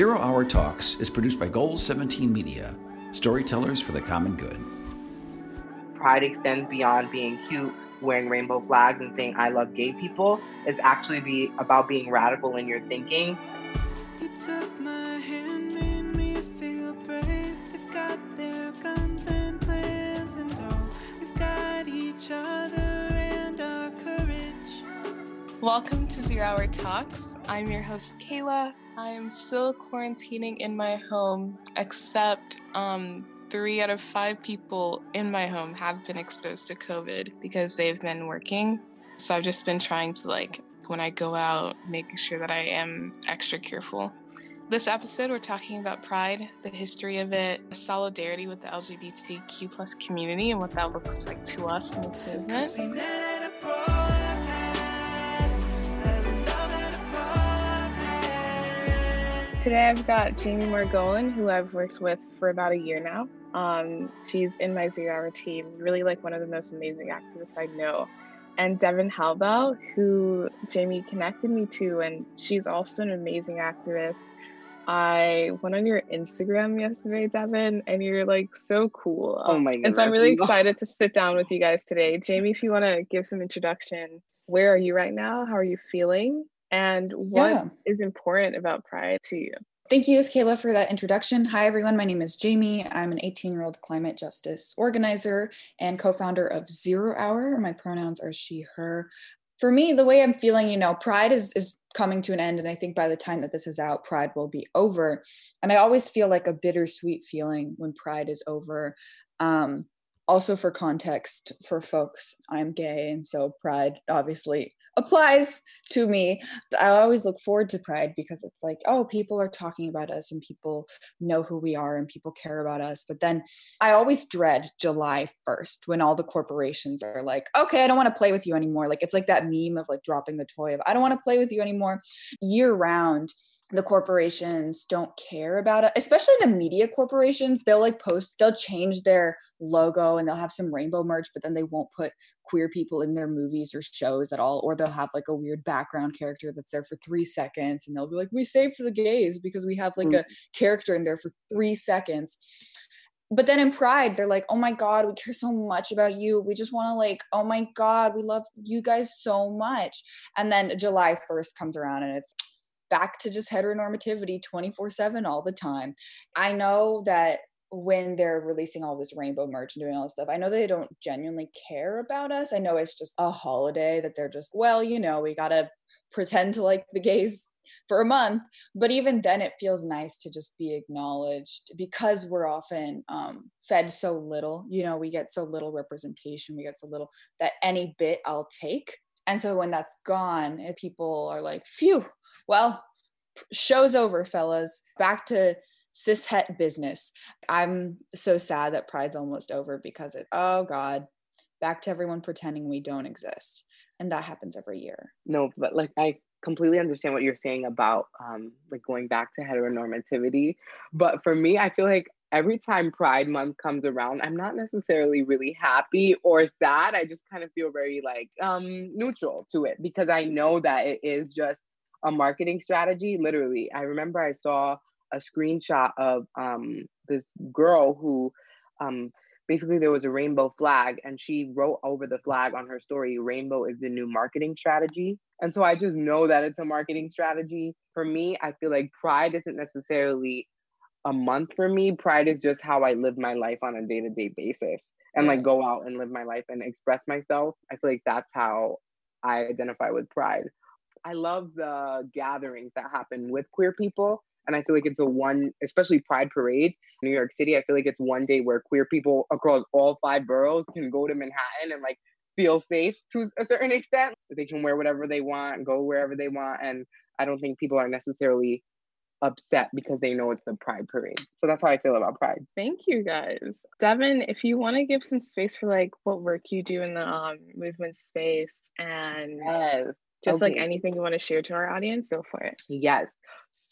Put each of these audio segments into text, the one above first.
Zero Hour Talks is produced by Goals 17 Media, storytellers for the common good. Pride extends beyond being cute, wearing rainbow flags, and saying, I love gay people. It's actually be about being radical in your thinking. You took my hand, made me feel brave. They've got their guns and plans, and all we've got each other and our courage. Welcome to Zero Hour Talks. I'm your host, Kayla. I am still quarantining in my home, except um, three out of five people in my home have been exposed to COVID because they've been working. So I've just been trying to, like, when I go out, making sure that I am extra careful. This episode, we're talking about pride, the history of it, solidarity with the LGBTQ plus community, and what that looks like to us in this movement. Today I've got Jamie Margolin, who I've worked with for about a year now. Um, she's in my zero hour team, really like one of the most amazing activists I know. And Devin Halbell, who Jamie connected me to, and she's also an amazing activist. I went on your Instagram yesterday, Devin, and you're like so cool. Oh my god. And so I'm really excited to sit down with you guys today. Jamie, if you want to give some introduction, where are you right now? How are you feeling? And what is Yeah. important about Pride to you? Thank you, Kayla, for that introduction. Hi, everyone. My name is Jamie. I'm an 18 year old climate justice organizer and co founder of Zero Hour. My pronouns are she, her. For me, the way I'm feeling, you know, Pride is, is coming to an end. And I think by the time that this is out, Pride will be over. And I always feel like a bittersweet feeling when Pride is over. Um, also, for context for folks, I'm gay. And so Pride obviously applies to me. I always look forward to Pride because it's like, oh, people are talking about us and people know who we are and people care about us. But then I always dread July 1st when all the corporations are like, okay, I don't want to play with you anymore. Like it's like that meme of like dropping the toy of, I don't want to play with you anymore. Year round, the corporations don't care about it, especially the media corporations. They'll like post, they'll change their logo and they'll have some rainbow merch, but then they won't put queer people in their movies or shows at all or they'll have like a weird background character that's there for three seconds and they'll be like we saved for the gays because we have like hmm. a character in there for three seconds. But then in pride they're like oh my god we care so much about you. We just want to like oh my god we love you guys so much. And then july 1st comes around and it's back to just heteronormativity 24 7 all the time i know that when they're releasing all this rainbow merch and doing all this stuff, I know they don't genuinely care about us. I know it's just a holiday that they're just, well, you know, we gotta pretend to like the gays for a month. But even then, it feels nice to just be acknowledged because we're often um, fed so little. You know, we get so little representation, we get so little that any bit I'll take. And so when that's gone, if people are like, phew, well, show's over, fellas. Back to cishet business. I'm so sad that Pride's almost over because it, oh God, back to everyone pretending we don't exist. And that happens every year. No, but like I completely understand what you're saying about um like going back to heteronormativity. But for me, I feel like every time Pride Month comes around, I'm not necessarily really happy or sad. I just kind of feel very like um neutral to it because I know that it is just a marketing strategy. Literally, I remember I saw a screenshot of um this girl who um basically there was a rainbow flag and she wrote over the flag on her story rainbow is the new marketing strategy. And so i just know that it's a marketing strategy. For me i feel like pride isn't necessarily a month for me. Pride is just how i live my life on a day-to-day basis and like go out and live my life and express myself. I feel like that's how i identify with pride i love the gatherings that happen with queer people and I feel like it's a one, especially Pride Parade, New York City. I feel like it's one day where queer people across all five boroughs can go to Manhattan and like feel safe to a certain extent. They can wear whatever they want, go wherever they want. And I don't think people are necessarily upset because they know it's the Pride Parade. So that's how I feel about Pride. Thank you guys. Devin, if you want to give some space for like what work you do in the um, movement space and Yes. Just like anything you want to share to our audience, go for it. Yes.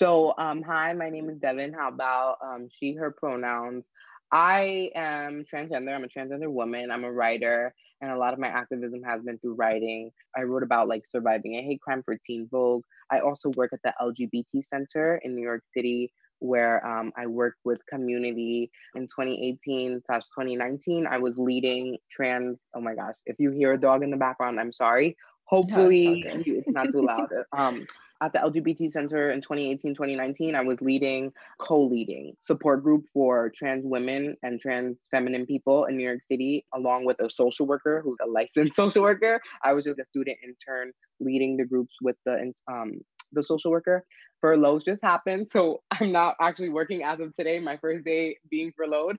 So, um, hi, my name is Devin. How about um, she, her pronouns? I am transgender. I'm a transgender woman. I'm a writer, and a lot of my activism has been through writing. I wrote about like surviving a hate crime for Teen Vogue. I also work at the LGBT Center in New York City, where um, I worked with community in 2018 slash 2019. I was leading trans. Oh my gosh! If you hear a dog in the background, I'm sorry. Hopefully, no, it's, it's, not too loud. um, at the LGBT Center in 2018, 2019, I was leading, co-leading support group for trans women and trans feminine people in New York City, along with a social worker who's a licensed social worker. I was just a student intern leading the groups with the um, the social worker. Furloughs just happened, so I'm not actually working as of today. My first day being furloughed.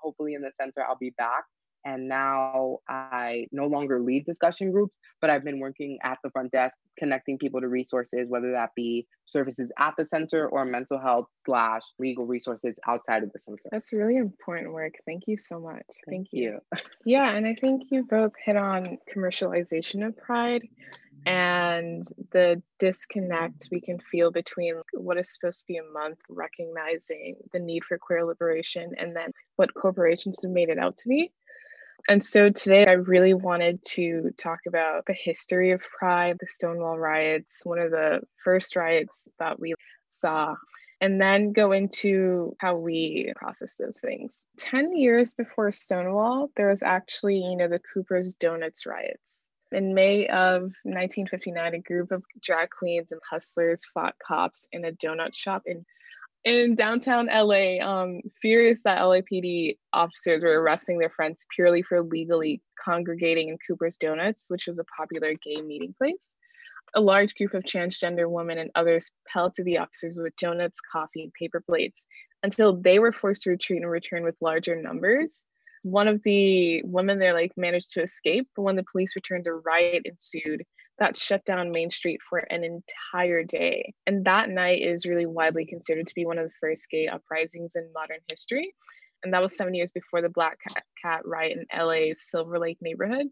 Hopefully, in the center, I'll be back and now I no longer lead discussion groups, but I've been working at the front desk, connecting people to resources, whether that be services at the center or mental health slash legal resources outside of the center. That's really important work. Thank you so much. Thank, Thank you. you. yeah, and I think you both hit on commercialization of pride and the disconnect we can feel between what is supposed to be a month recognizing the need for queer liberation and then what corporations have made it out to be and so today I really wanted to talk about the history of Pride, the Stonewall riots, one of the first riots that we saw, and then go into how we process those things. 10 years before Stonewall, there was actually, you know, the Cooper's Donuts riots. In May of 1959, a group of drag queens and hustlers fought cops in a donut shop in in downtown LA, um, furious that LAPD officers were arresting their friends purely for legally congregating in Cooper's Donuts, which was a popular gay meeting place. A large group of transgender women and others pelted the officers with donuts, coffee, and paper plates until they were forced to retreat and return with larger numbers. One of the women there like managed to escape, but when the police returned, a riot ensued that shut down Main Street for an entire day. And that night is really widely considered to be one of the first gay uprisings in modern history. And that was seven years before the Black Cat, riot in LA's Silver Lake neighborhood,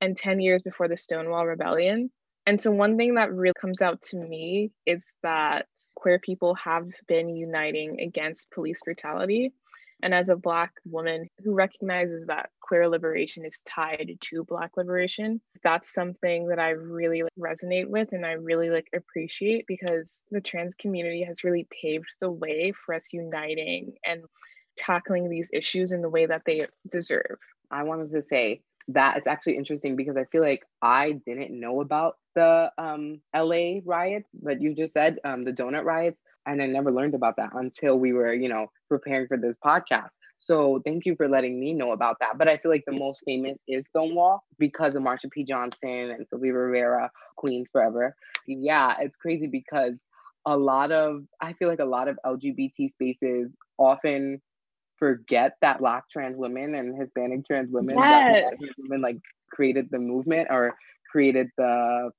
and 10 years before the Stonewall Rebellion. And so, one thing that really comes out to me is that queer people have been uniting against police brutality and as a Black woman who recognizes that queer liberation is tied to Black liberation, that's something that I really like, resonate with and I really like appreciate because the trans community has really paved the way for us uniting and tackling these issues in the way that they deserve. I wanted to say that it's actually interesting because I feel like I didn't know about the um, LA riots that you just said, um, the donut riots and I never learned about that until we were, you know, preparing for this podcast. So thank you for letting me know about that. But I feel like the most famous is Stonewall because of Marsha P. Johnson and Sylvia Rivera, Queens Forever. Yeah, it's crazy because a lot of I feel like a lot of LGBT spaces often forget that black trans women and Hispanic trans women, yes. women like created the movement or created the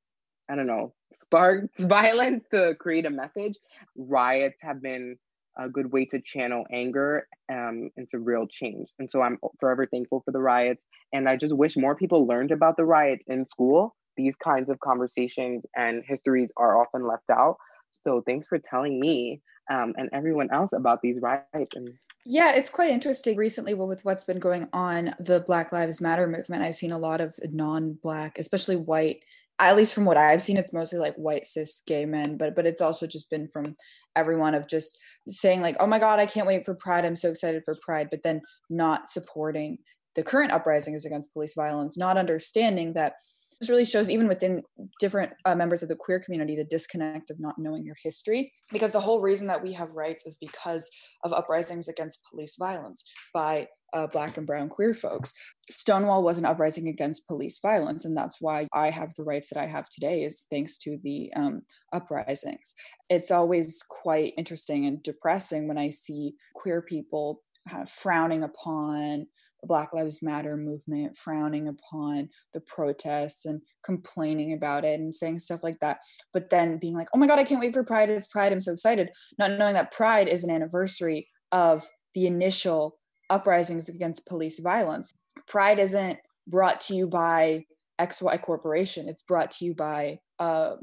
I don't know, sparked violence to create a message. Riots have been a good way to channel anger um, into real change. And so I'm forever thankful for the riots. And I just wish more people learned about the riots in school. These kinds of conversations and histories are often left out. So thanks for telling me um, and everyone else about these riots. And yeah, it's quite interesting recently with what's been going on the Black Lives Matter movement. I've seen a lot of non-black, especially white at least from what I've seen, it's mostly like white cis gay men, but but it's also just been from everyone of just saying like, oh my god, I can't wait for Pride. I'm so excited for Pride, but then not supporting the current uprising is against police violence, not understanding that this really shows even within different uh, members of the queer community the disconnect of not knowing your history because the whole reason that we have rights is because of uprisings against police violence by uh, black and brown queer folks stonewall was an uprising against police violence and that's why i have the rights that i have today is thanks to the um, uprisings it's always quite interesting and depressing when i see queer people kind of frowning upon the Black Lives Matter movement, frowning upon the protests and complaining about it and saying stuff like that. But then being like, oh my God, I can't wait for Pride. It's Pride. I'm so excited. Not knowing that Pride is an anniversary of the initial uprisings against police violence. Pride isn't brought to you by XY Corporation, it's brought to you by uh,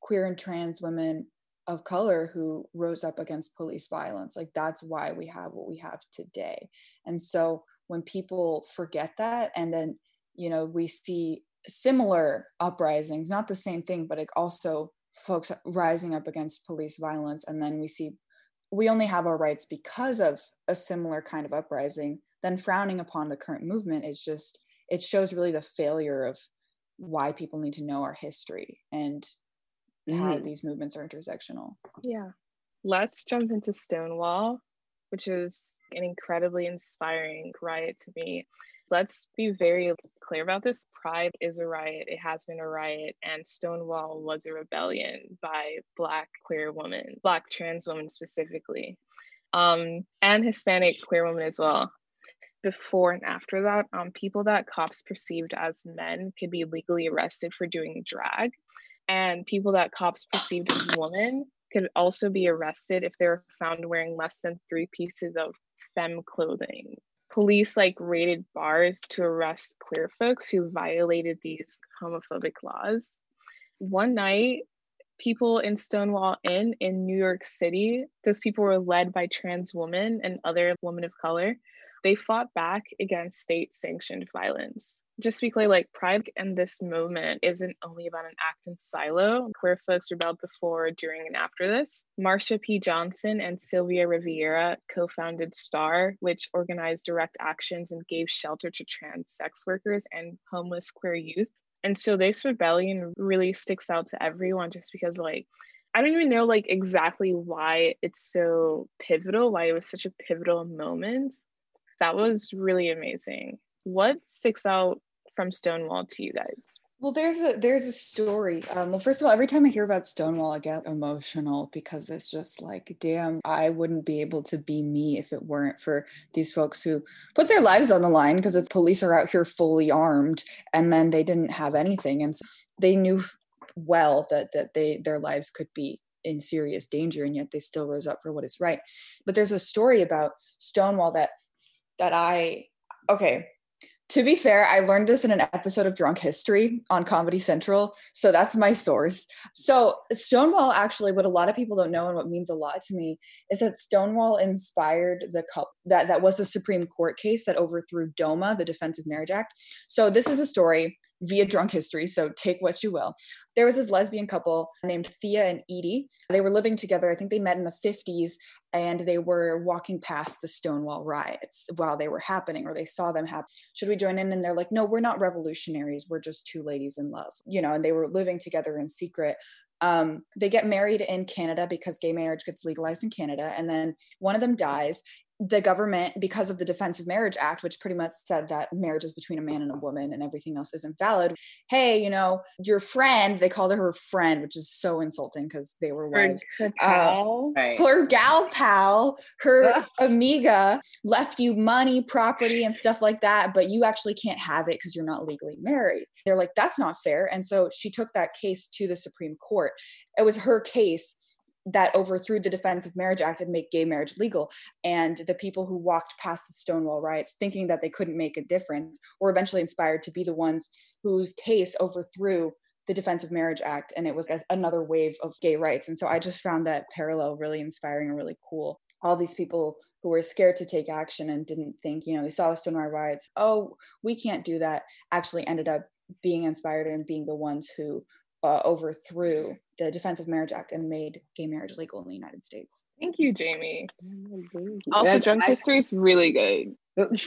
queer and trans women of color who rose up against police violence. Like that's why we have what we have today. And so when people forget that and then, you know, we see similar uprisings, not the same thing, but it also folks rising up against police violence. And then we see we only have our rights because of a similar kind of uprising, then frowning upon the current movement is just, it shows really the failure of why people need to know our history and mm. how these movements are intersectional. Yeah. Let's jump into Stonewall, which is an incredibly inspiring riot to me. Let's be very clear about this. Pride is a riot, it has been a riot, and Stonewall was a rebellion by Black queer women, Black trans women specifically, um, and Hispanic queer women as well. Before and after that, um, people that cops perceived as men could be legally arrested for doing drag, and people that cops perceived as women could also be arrested if they were found wearing less than three pieces of femme clothing police like raided bars to arrest queer folks who violated these homophobic laws. One night, people in Stonewall Inn in New York City, those people were led by trans women and other women of color they fought back against state sanctioned violence. Just to be clear, like Pride and this movement isn't only about an act in silo. Queer folks rebelled before, during, and after this. Marsha P. Johnson and Sylvia Rivera co founded STAR, which organized direct actions and gave shelter to trans sex workers and homeless queer youth. And so this rebellion really sticks out to everyone just because, like, I don't even know like exactly why it's so pivotal, why it was such a pivotal moment that was really amazing. What sticks out from Stonewall to you guys? Well, there's a there's a story. Um, well, first of all, every time I hear about Stonewall, I get emotional because it's just like, damn, I wouldn't be able to be me if it weren't for these folks who put their lives on the line because it's police are out here fully armed, and then they didn't have anything, and so they knew well that that they their lives could be in serious danger, and yet they still rose up for what is right. But there's a story about Stonewall that that I okay. To be fair, I learned this in an episode of Drunk History on Comedy Central. So that's my source. So, Stonewall actually, what a lot of people don't know and what means a lot to me is that Stonewall inspired the cup that that was the Supreme Court case that overthrew DOMA, the Defense of Marriage Act. So, this is the story via Drunk History. So, take what you will. There was this lesbian couple named Thea and Edie. They were living together. I think they met in the 50s and they were walking past the Stonewall riots while they were happening, or they saw them happen. Should we join in? And they're like, no, we're not revolutionaries. We're just two ladies in love, you know, and they were living together in secret. Um, they get married in Canada because gay marriage gets legalized in Canada. And then one of them dies the government, because of the Defense of Marriage Act, which pretty much said that marriage is between a man and a woman and everything else isn't valid. Hey, you know, your friend, they called her her friend, which is so insulting because they were wives. Her, pal. Uh, right. her gal pal, her amiga left you money, property, and stuff like that, but you actually can't have it because you're not legally married. They're like, that's not fair. And so she took that case to the Supreme Court. It was her case that overthrew the Defense of Marriage Act and make gay marriage legal. And the people who walked past the Stonewall riots thinking that they couldn't make a difference were eventually inspired to be the ones whose case overthrew the Defense of Marriage Act. And it was another wave of gay rights. And so I just found that parallel really inspiring and really cool. All these people who were scared to take action and didn't think, you know, they saw the Stonewall riots, oh, we can't do that, actually ended up being inspired and being the ones who uh, overthrew the Defense of Marriage Act and made gay marriage legal in the United States. Thank you, Jamie. Also, drunk history is really good.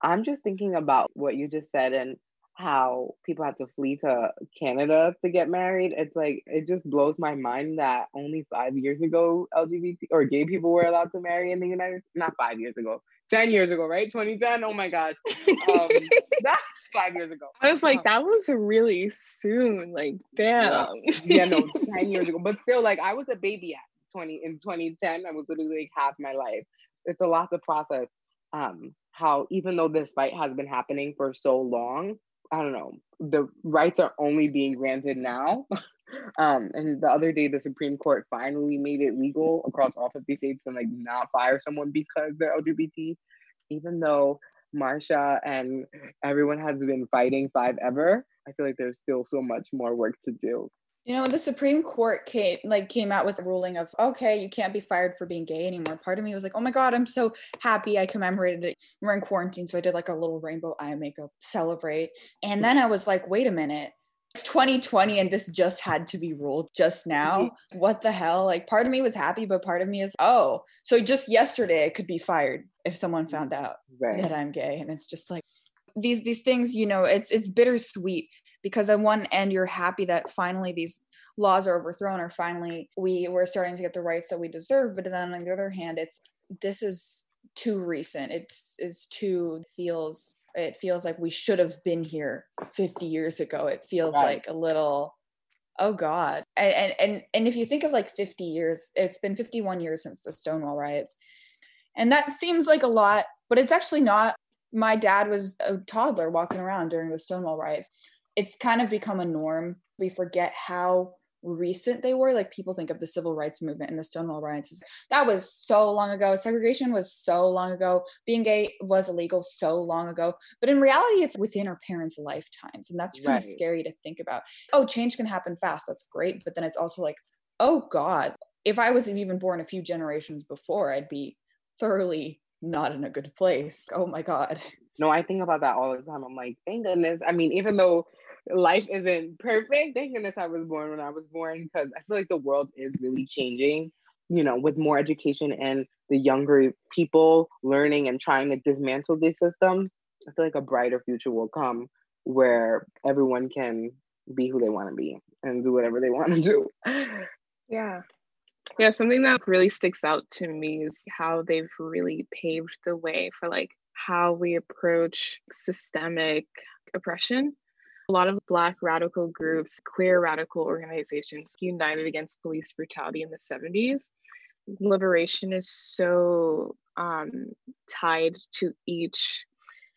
I'm just thinking about what you just said and how people have to flee to Canada to get married. It's like it just blows my mind that only five years ago LGBT or gay people were allowed to marry in the United States. not five years ago, 10 years ago, right? 2010. Oh my gosh. Um, that's five years ago. I was like, that was really soon. Like, damn. Yeah, yeah, no, 10 years ago. But still, like, I was a baby at 20 in 2010. I was literally like half my life. It's a lot to process. Um, how even though this fight has been happening for so long, I don't know, the rights are only being granted now. Um, and the other day, the Supreme Court finally made it legal across all 50 states and like not fire someone because they're LGBT, even though Marsha and everyone has been fighting five ever. I feel like there's still so much more work to do. You know, the Supreme Court came like came out with a ruling of okay, you can't be fired for being gay anymore. Part of me was like, oh my god, I'm so happy I commemorated it. We're in quarantine, so I did like a little rainbow eye makeup celebrate. And then I was like, wait a minute. It's 2020 and this just had to be ruled just now. Mm-hmm. What the hell? Like part of me was happy, but part of me is, oh, so just yesterday I could be fired if someone found out Right. that I'm gay. And it's just like these these things, you know, it's it's bittersweet because on one end you're happy that finally these laws are overthrown or finally we we're starting to get the rights that we deserve but then on the other hand it's this is too recent it's it's too feels it feels like we should have been here 50 years ago. It feels Right. like a little oh god. And, and and and if you think of like 50 years it's been 51 years since the stonewall riots. And that seems like a lot but it's actually not. My dad was a toddler walking around during the stonewall riots. It's kind of become a norm. We forget how recent they were like people think of the civil rights movement and the stonewall riots that was so long ago segregation was so long ago being gay was illegal so long ago but in reality it's within our parents lifetimes and that's kind Right. scary to think about oh change can happen fast that's great but then it's also like oh god if i was even born a few generations before i'd be thoroughly not in a good place oh my god No, I think about that all the time. I'm like, thank goodness. I mean, even though life isn't perfect, thank goodness I was born when I was born because I feel like the world is really changing, you know, with more education and the younger people learning and trying to dismantle these systems. I feel like a brighter future will come where everyone can be who they want to be and do whatever they want to do. Yeah. Yeah, something that really sticks out to me is how they've really paved the way for like how we approach systemic oppression. A lot of Black radical groups, queer radical organizations united against police brutality in the 70s. Liberation is so um, tied to each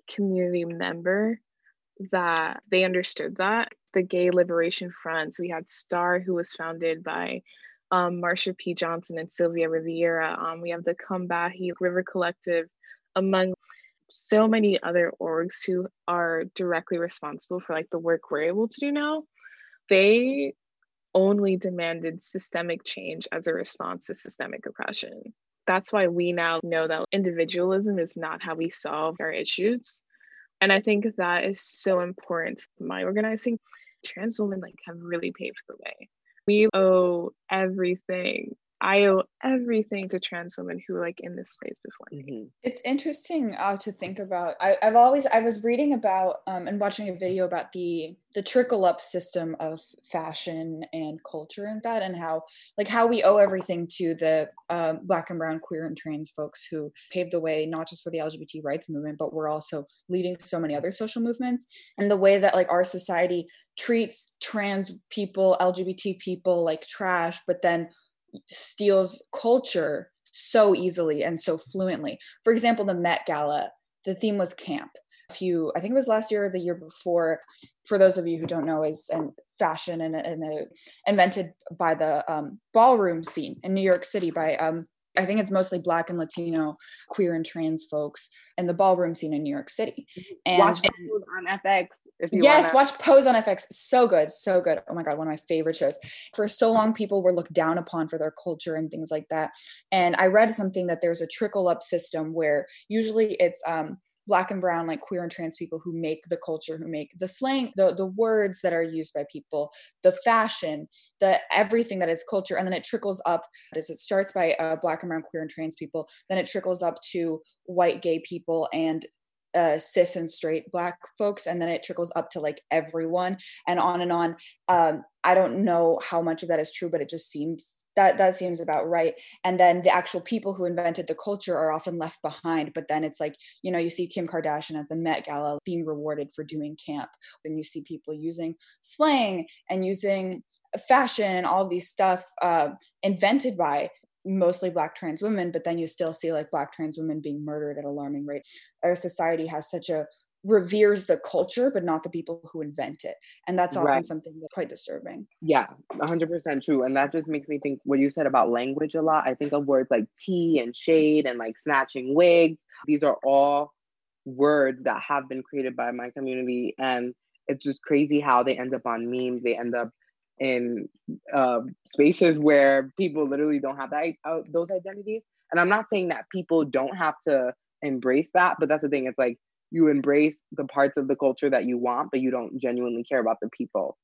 community member that they understood that. The Gay Liberation Front, we had STAR, who was founded by um, Marsha P. Johnson and Sylvia Riviera. Um, we have the Combahee River Collective, among so many other orgs who are directly responsible for like the work we're able to do now. They only demanded systemic change as a response to systemic oppression. That's why we now know that individualism is not how we solve our issues. And I think that is so important. My organizing, trans women like have really paved the way we owe everything. I owe everything to trans women who were like in this space before me. Mhm. It's interesting uh, to think about. I, I've always I was reading about um, and watching a video about the the trickle up system of fashion and culture and that, and how like how we owe everything to the um, Black and Brown queer and trans folks who paved the way not just for the LGBT rights movement, but we're also leading so many other social movements, and the way that like our society treats trans people, LGBT people like trash, but then steals culture so easily and so fluently. For example, the Met Gala, the theme was camp. A few, I think it was last year or the year before. For those of you who don't know, is and fashion and, and uh, invented by the um, ballroom scene in New York City by um, I think it's mostly Black and Latino, queer and trans folks, and the ballroom scene in New York City. And Watch Pose on FX yes, wanna. watch Pose on FX. So good, so good. Oh my god, one of my favorite shows. For so long, people were looked down upon for their culture and things like that. And I read something that there's a trickle up system where usually it's um, black and brown, like queer and trans people who make the culture, who make the slang, the the words that are used by people, the fashion, the everything that is culture, and then it trickles up. As it starts by uh, black and brown, queer and trans people, then it trickles up to white gay people and uh, cis and straight black folks and then it trickles up to like everyone and on and on. Um, i don't know how much of that is true but it just seems that that seems about right. And then the actual people who invented the culture are often left behind but then it's like you know you see kim kardashian at the met gala being rewarded for doing camp and you see people using slang and using fashion and all of these stuff uh, invented by mostly black trans women but then you still see like black trans women being murdered at alarming rate our society has such a reveres the culture but not the people who invent it and that's often Right. something that's quite disturbing Yeah, 100% true. And that just makes me think what you said about language a lot. I think of words like tea and shade and like snatching wigs. These are all words that have been created by my community. And it's just crazy how they end up on memes. They end up in uh, spaces where people literally don't have that uh, those identities. And I'm not saying that people don't have to embrace that, but that's the thing. It's like you embrace the parts of the culture that you want, but you don't genuinely care about the people.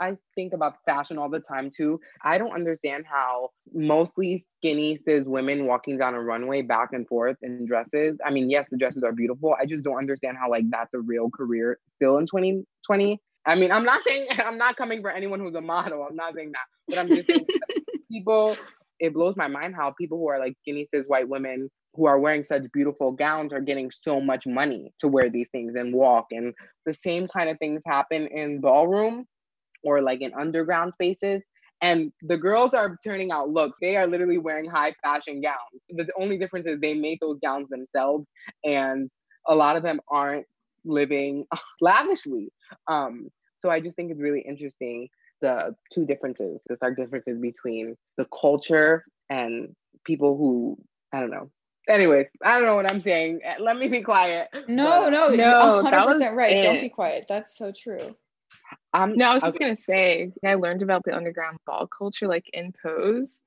I think about fashion all the time too. I don't understand how mostly skinny cis women walking down a runway back and forth in dresses. I mean, yes, the dresses are beautiful. I just don't understand how like that's a real career still in 2020. I mean, I'm not saying I'm not coming for anyone who's a model. I'm not saying that, but I'm just saying people. It blows my mind how people who are like skinny cis white women who are wearing such beautiful gowns are getting so much money to wear these things and walk. And the same kind of things happen in ballroom or like in underground spaces. And the girls are turning out looks. They are literally wearing high fashion gowns. The only difference is they made those gowns themselves, and a lot of them aren't living lavishly. Um, so I just think it's really interesting the two differences, the stark differences between the culture and people who I don't know. Anyways, I don't know what I'm saying. Let me be quiet. No, But- no, No, you're that 100% was right. Don't be quiet. That's so true. I'm, No, I was just gonna say, I learned about the underground ball culture like in Pose.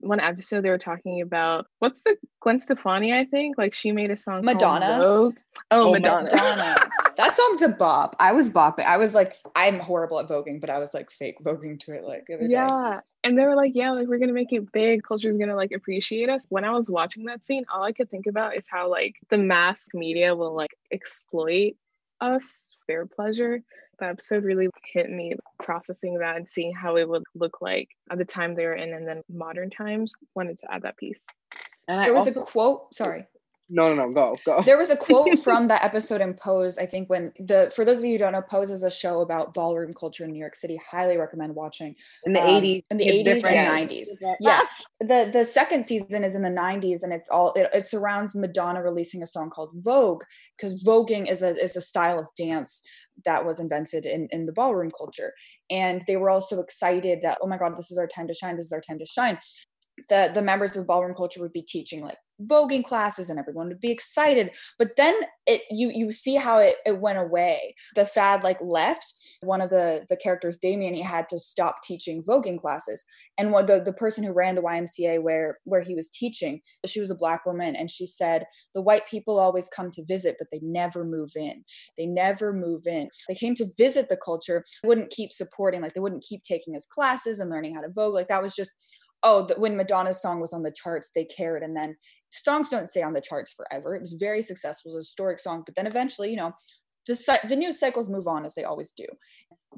One episode they were talking about what's the Gwen Stefani, I think. Like she made a song Madonna? Vogue. Oh, Oh, Madonna. Madonna. that song's a bop. I was bopping. I was like, I'm horrible at voguing, but I was like fake voguing to it like the other day. Yeah. And they were like, yeah, like we're gonna make it big. Culture's gonna like appreciate us. When I was watching that scene, all I could think about is how like the mass media will like exploit us for their pleasure. That episode really hit me processing that and seeing how it would look like at the time they were in and then modern times. Wanted to add that piece. and I There was also, a quote, sorry. No, no, no, go, go. There was a quote from that episode in Pose. I think when the for those of you who don't know, Pose is a show about ballroom culture in New York City. Highly recommend watching. in the um, 80s, in the it's 80s and Yes. 90s. Yeah. The the second season is in the 90s and it's all it, it surrounds Madonna releasing a song called Vogue because voguing is a is a style of dance that was invented in in the ballroom culture. And they were also excited that oh my god, this is our time to shine. This is our time to shine. The the members of ballroom culture would be teaching like voguing classes and everyone would be excited. But then it you you see how it, it went away. The fad like left. One of the the characters damien he had to stop teaching voguing classes. And what the, the person who ran the ymca where where he was teaching she was a black woman and she said the white people always come to visit but they never move in. They never move in. They came to visit the culture wouldn't keep supporting like they wouldn't keep taking his classes and learning how to vogue. Like that was just oh the, when madonna's song was on the charts they cared. And then songs don't stay on the charts forever. It was very successful. It was a historic song. But then eventually you know the, the news cycles move on as they always do.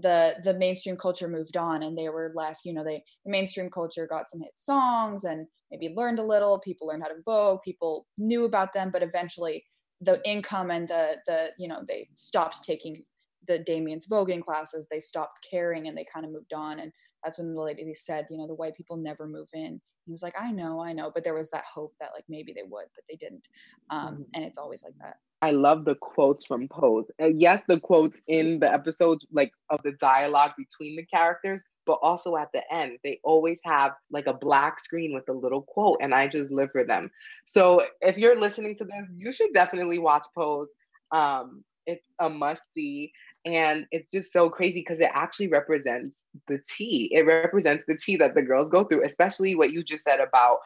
The the mainstream culture moved on and they were left you know they the mainstream culture got some hit songs and maybe learned a little. People learned how to vogue people knew about them. But eventually the income and the the you know they stopped taking the Damien's voguing classes. They stopped caring and they kind of moved on. And that's when the lady said you know the white people never move in he was like i know i know but there was that hope that like maybe they would but they didn't um and it's always like that I love the quotes from Pose. Uh, yes, the quotes in the episodes, like of the dialogue between the characters, but also at the end, they always have like a black screen with a little quote, and I just live for them. So if you're listening to this, you should definitely watch Pose. Um, it's a must see, and it's just so crazy because it actually represents the tea. It represents the tea that the girls go through, especially what you just said about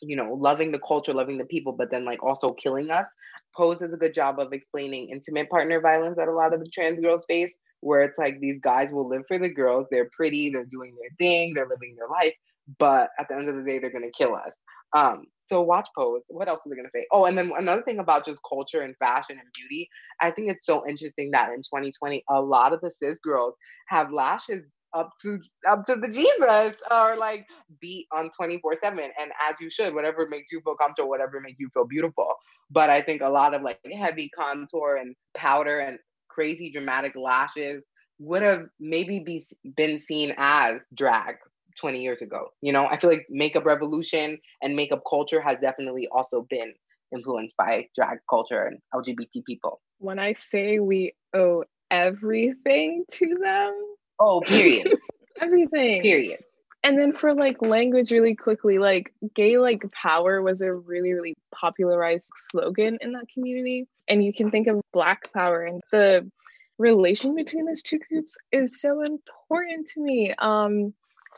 you know loving the culture loving the people but then like also killing us. Pose does a good job of explaining intimate partner violence that a lot of the trans girls face where it's like these guys will live for the girls. They're pretty they're doing their thing they're living their life but at the end of the day they're going to kill us um so watch pose. What else was i to say? Oh and then another thing about just culture and fashion and beauty i think it's so interesting that in 2020 a lot of the cis girls have lashes up to up to the Jesus or like beat on 24 7 and as you should whatever makes you feel comfortable whatever makes you feel beautiful. But I think a lot of like heavy contour and powder and crazy dramatic lashes would have maybe be been seen as drag 20 years ago you know I feel like makeup revolution and makeup culture has definitely also been influenced by drag culture and LGBT people When I say we owe everything to them, oh period everything. period And then for like language really quickly, like gay like power was a really, really popularized slogan in that community. And you can think of black power and the relation between those two groups is so important to me. Um,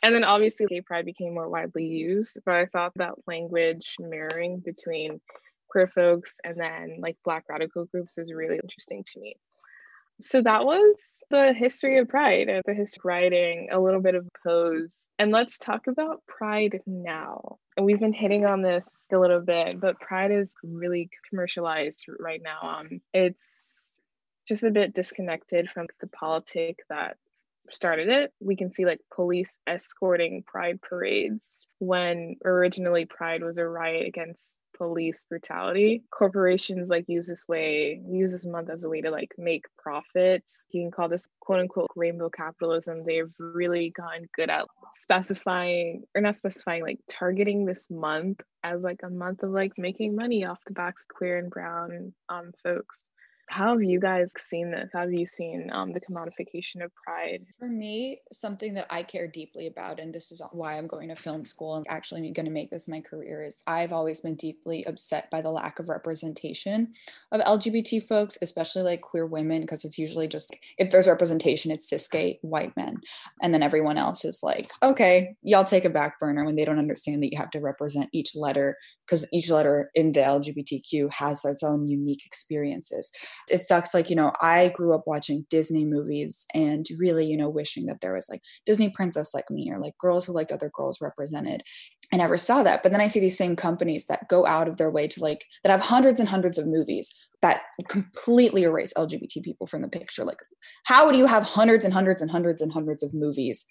and then obviously gay pride became more widely used, but I thought that language mirroring between queer folks and then like black radical groups is really interesting to me. So that was the history of Pride the history of writing, a little bit of pose. And let's talk about Pride now. And we've been hitting on this a little bit, but Pride is really commercialized right now. Um, it's just a bit disconnected from the politic that started it. We can see like police escorting pride parades when originally pride was a riot against police brutality. Corporations like use this way, use this month as a way to like make profits. You can call this quote unquote rainbow capitalism. They've really gotten good at specifying or not specifying, like targeting this month as like a month of like making money off the backs of queer and brown um folks. How have you guys seen this? How have you seen um, the commodification of pride? For me, something that I care deeply about, and this is why I'm going to film school and actually going to make this my career, is I've always been deeply upset by the lack of representation of LGBT folks, especially like queer women, because it's usually just if there's representation, it's cis gay white men. And then everyone else is like, okay, y'all take a back burner when they don't understand that you have to represent each letter because each letter in the LGBTQ has its own unique experiences it sucks like you know i grew up watching disney movies and really you know wishing that there was like disney princess like me or like girls who liked other girls represented. I never saw that but then i see these same companies that go out of their way to like that have hundreds and hundreds of movies that completely erase lgbt people from the picture. Like how do you have hundreds and hundreds and hundreds and hundreds of movies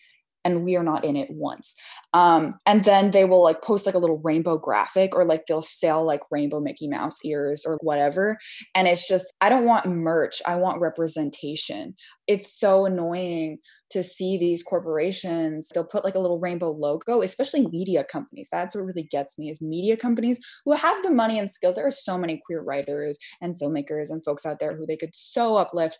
and we are not in it once. Um, and then they will like post like a little rainbow graphic or like they'll sell like rainbow Mickey Mouse ears or whatever. And it's just, I don't want merch, I want representation. It's so annoying to see these corporations they'll put like a little rainbow logo especially media companies that's what really gets me is media companies who have the money and skills there are so many queer writers and filmmakers and folks out there who they could so uplift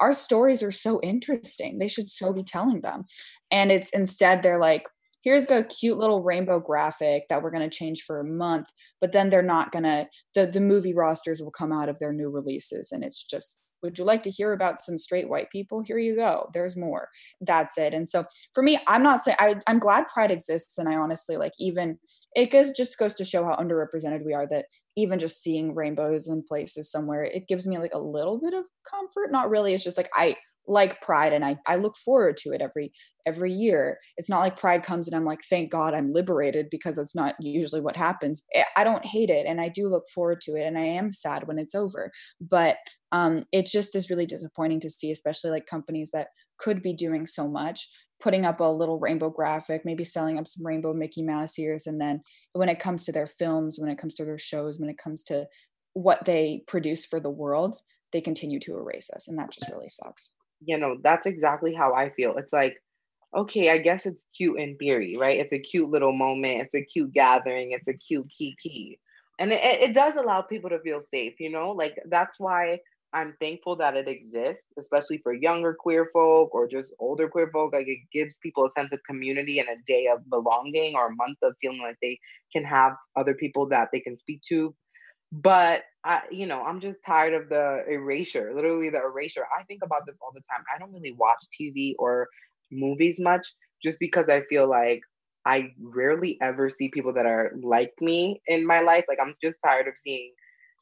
our stories are so interesting. They should so be telling them. And it's instead they're like, here's the cute little rainbow graphic that we're going to change for a month, but then they're not going to the the movie rosters will come out of their new releases and it's just would you like to hear about some straight white people? Here you go. There's more. That's it. And so for me i'm not saying I, i'm glad pride exists and i honestly like even it goes just goes to show how underrepresented we are that even just seeing rainbows in places somewhere it gives me like a little bit of comfort. Not really. It's just like i like pride and I, I look forward to it every every year. It's not like pride comes and i'm like thank god i'm liberated because that's not usually what happens. I don't hate it and i do look forward to it and i am sad when it's over. But um, it just is really disappointing to see especially like companies that could be doing so much putting up a little rainbow graphic maybe selling up some rainbow mickey mouse ears and then when it comes to their films when it comes to their shows when it comes to what they produce for the world they continue to erase us and that just really sucks you know, that's exactly how I feel. It's like, okay, I guess it's cute in theory, right? It's a cute little moment. It's a cute gathering. It's a cute kiki. And it, it does allow people to feel safe, you know? Like that's why I'm thankful that it exists, especially for younger queer folk or just older queer folk. Like it gives people a sense of community and a day of belonging or a month of feeling like they can have other people that they can speak to but I, you know, I'm just tired of the erasure, literally the erasure. I think about this all the time. I don't really watch TV or movies much just because I feel like I rarely ever see people that are like me in my life. Like I'm just tired of seeing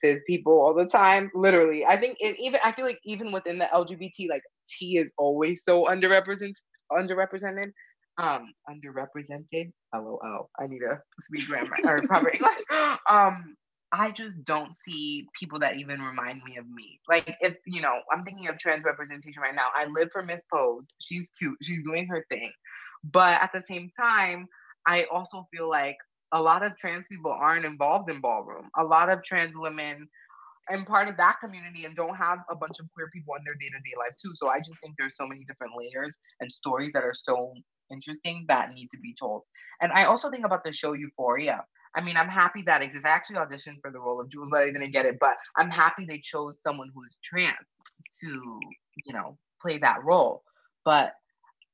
cis people all the time. Literally. I think it even I feel like even within the LGBT, like T is always so underrepresented underrepresented. Um, underrepresented. LOL. I need to speak grammar or proper English. Um, I just don't see people that even remind me of me. Like if you know, I'm thinking of trans representation right now. I live for Miss Pose. She's cute. She's doing her thing. But at the same time, I also feel like a lot of trans people aren't involved in ballroom. A lot of trans women and part of that community and don't have a bunch of queer people in their day-to-day life too. So I just think there's so many different layers and stories that are so interesting that need to be told. And I also think about the show Euphoria. I mean, I'm happy that exists. I actually auditioned for the role of Jules, but I didn't get it. But I'm happy they chose someone who is trans to, you know, play that role. But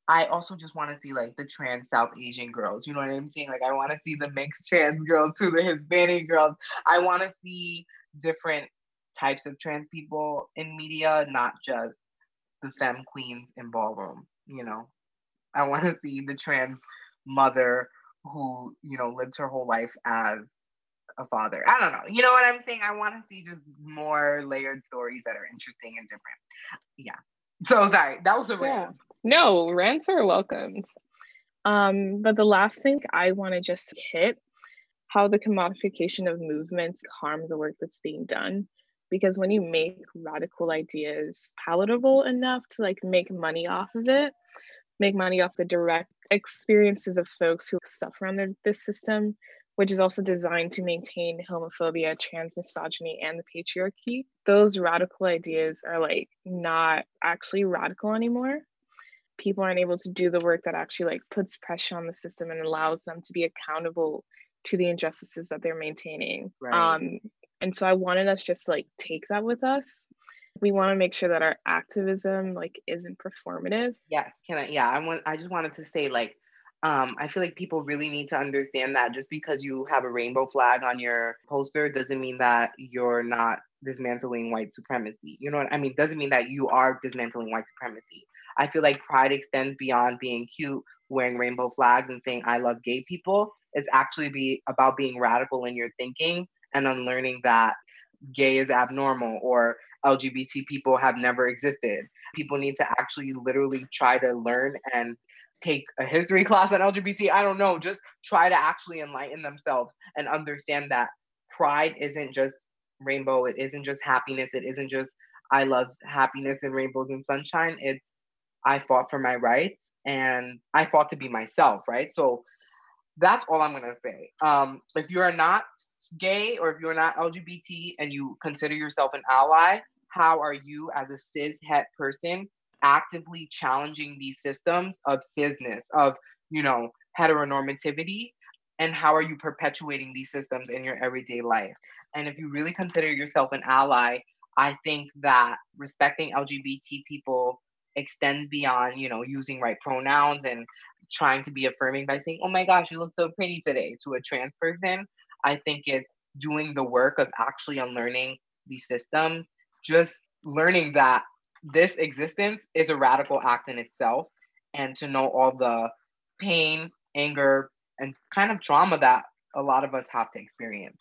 I also just want to see like the trans South Asian girls. You know what I'm saying? Like I want to see the mixed trans girls too, the Hispanic girls. I want to see different types of trans people in media, not just the femme queens in ballroom. You know, I want to see the trans mother who you know lived her whole life as a father. I don't know. You know what I'm saying? I want to see just more layered stories that are interesting and different. Yeah. So sorry, that was a rant. Yeah. No, rants are welcomed. Um, but the last thing I want to just hit how the commodification of movements harm the work that's being done. Because when you make radical ideas palatable enough to like make money off of it, make money off the direct experiences of folks who suffer under this system, which is also designed to maintain homophobia, trans misogyny, and the patriarchy, those radical ideas are like not actually radical anymore. People aren't able to do the work that actually like puts pressure on the system and allows them to be accountable to the injustices that they're maintaining. Right. Um, and so I wanted us just like take that with us. We want to make sure that our activism like isn't performative. Yeah, can I? Yeah, I want. I just wanted to say like, um, I feel like people really need to understand that just because you have a rainbow flag on your poster doesn't mean that you're not dismantling white supremacy. You know what I mean? Doesn't mean that you are dismantling white supremacy. I feel like pride extends beyond being cute, wearing rainbow flags, and saying I love gay people. It's actually be about being radical in your thinking and unlearning that gay is abnormal or LGBT people have never existed. People need to actually literally try to learn and take a history class on LGBT. I don't know, just try to actually enlighten themselves and understand that pride isn't just rainbow, it isn't just happiness, it isn't just I love happiness and rainbows and sunshine. It's I fought for my rights and I fought to be myself, right? So that's all I'm gonna say. Um, if you are not gay or if you're not LGBT and you consider yourself an ally, how are you as a cis het person actively challenging these systems of cisness, of you know, heteronormativity? And how are you perpetuating these systems in your everyday life? And if you really consider yourself an ally, I think that respecting LGBT people extends beyond, you know, using right pronouns and trying to be affirming by saying, oh my gosh, you look so pretty today to a trans person. I think it's doing the work of actually unlearning these systems, just learning that this existence is a radical act in itself, and to know all the pain, anger, and kind of trauma that a lot of us have to experience.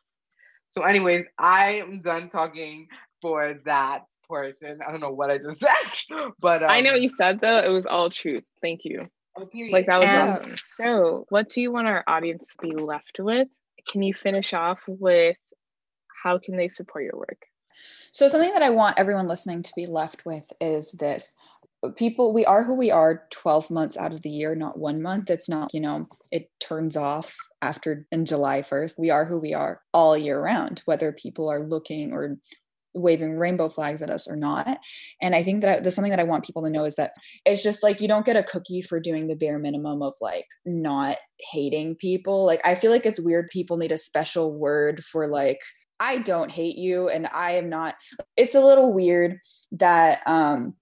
So, anyways, I am done talking for that portion. I don't know what I just said, but um, I know you said though. It was all truth. Thank you. oh, period. Like that was Yeah. awesome. So, what do you want our audience to be left with? Can you finish off with how can they support your work? So, something that I want everyone listening to be left with is this people, we are who we are 12 months out of the year, not one month. It's not, you know, it turns off after in July 1st. We are who we are all year round, whether people are looking or waving rainbow flags at us or not. And I think that there's something that I want people to know is that it's just like you don't get a cookie for doing the bare minimum of like not hating people. Like I feel like it's weird people need a special word for like I don't hate you and I am not it's a little weird that um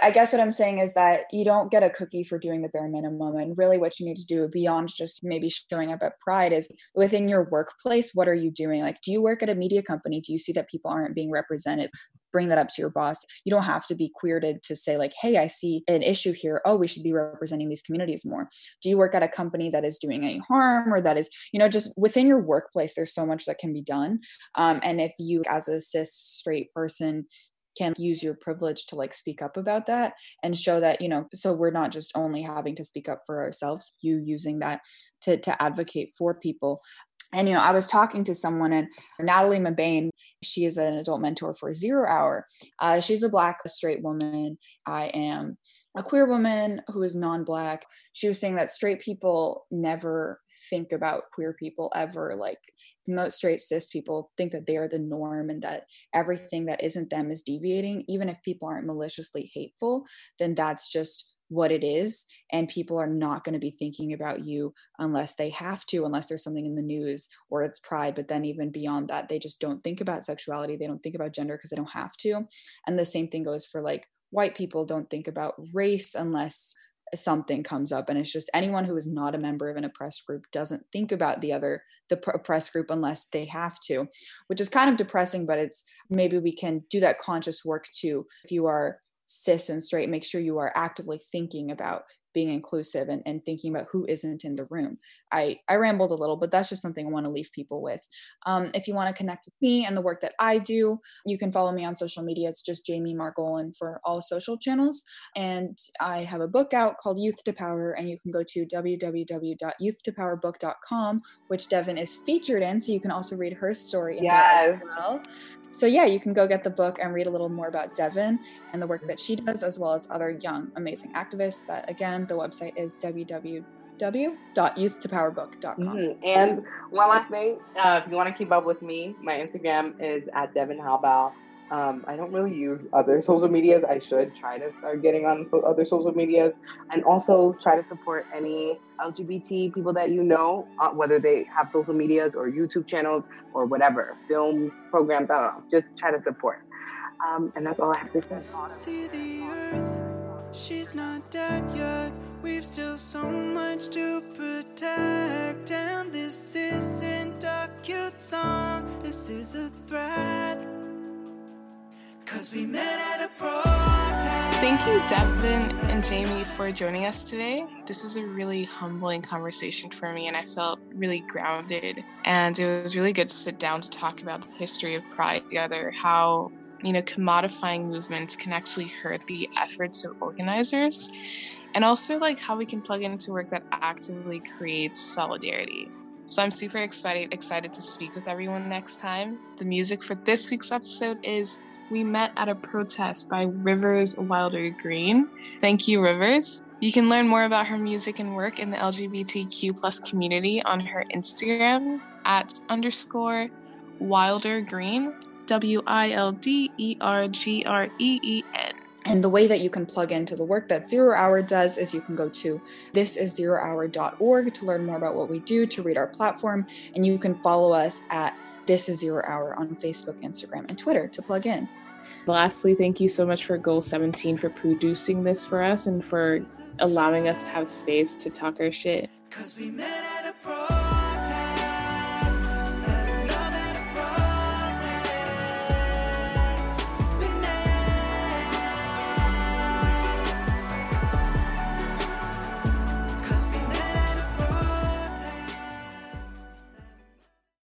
I guess what I'm saying is that you don't get a cookie for doing the bare minimum. And really, what you need to do beyond just maybe showing up at Pride is within your workplace, what are you doing? Like, do you work at a media company? Do you see that people aren't being represented? Bring that up to your boss. You don't have to be queered to say, like, hey, I see an issue here. Oh, we should be representing these communities more. Do you work at a company that is doing any harm or that is, you know, just within your workplace, there's so much that can be done. Um, and if you, as a cis straight person, can use your privilege to like speak up about that and show that you know so we're not just only having to speak up for ourselves you using that to to advocate for people and you know i was talking to someone and natalie Mebane she is an adult mentor for zero hour. Uh, she's a black a straight woman. I am a queer woman who is non-black. She was saying that straight people never think about queer people ever. Like most straight cis people think that they are the norm and that everything that isn't them is deviating. Even if people aren't maliciously hateful then that's just what it is and people are not going to be thinking about you unless they have to unless there's something in the news or it's pride but then even beyond that they just don't think about sexuality they don't think about gender because they don't have to. And the same thing goes for like white people don't think about race unless something comes up and it's just anyone who is not a member of an oppressed group doesn't think about the other the oppressed group unless they have to which is kind of depressing but it's maybe we can do that conscious work too. If you are cis and straight make sure you are actively thinking about being inclusive and, and thinking about who isn't in the room. I, I rambled a little, but that's just something I want to leave people with. Um, if you want to connect with me and the work that I do, you can follow me on social media. It's just Jamie Margolin for all social channels. And I have a book out called Youth to Power, and you can go to www.youthtopowerbook.com, which Devin is featured in. So you can also read her story yes. as well. So yeah, you can go get the book and read a little more about Devin and the work that she does, as well as other young, amazing activists. That again, the website is www.youthtopowerbook.com. Mm-hmm. And one last thing, uh, if you want to keep up with me, my Instagram is at Devin Halbal. Um, I don't really use other social medias. I should try to start getting on other social medias and also try to support any LGBT people that you know, uh, whether they have social medias or YouTube channels or whatever, film programs, I don't know, just try to support. Um, and that's all I have to say. See the earth, she's not dead yet. We've still so much to protect. And this isn't a cute song, this is a threat. Thank you, Devin and Jamie, for joining us today. This was a really humbling conversation for me, and I felt really grounded. And it was really good to sit down to talk about the history of Pride together, how you know commodifying movements can actually hurt the efforts of organizers and also like how we can plug into work that actively creates solidarity so i'm super excited excited to speak with everyone next time the music for this week's episode is we met at a protest by Rivers Wilder Green. Thank you, Rivers. You can learn more about her music and work in the LGBTQ plus community on her Instagram at underscore Wilder Green, W I L D E R G R E E N. And the way that you can plug into the work that Zero Hour does is you can go to thisiszerohour.org to learn more about what we do, to read our platform, and you can follow us at This Is Zero Hour on Facebook, Instagram, and Twitter to plug in. Lastly, thank you so much for Goal 17 for producing this for us and for allowing us to have space to talk our shit. Cause we met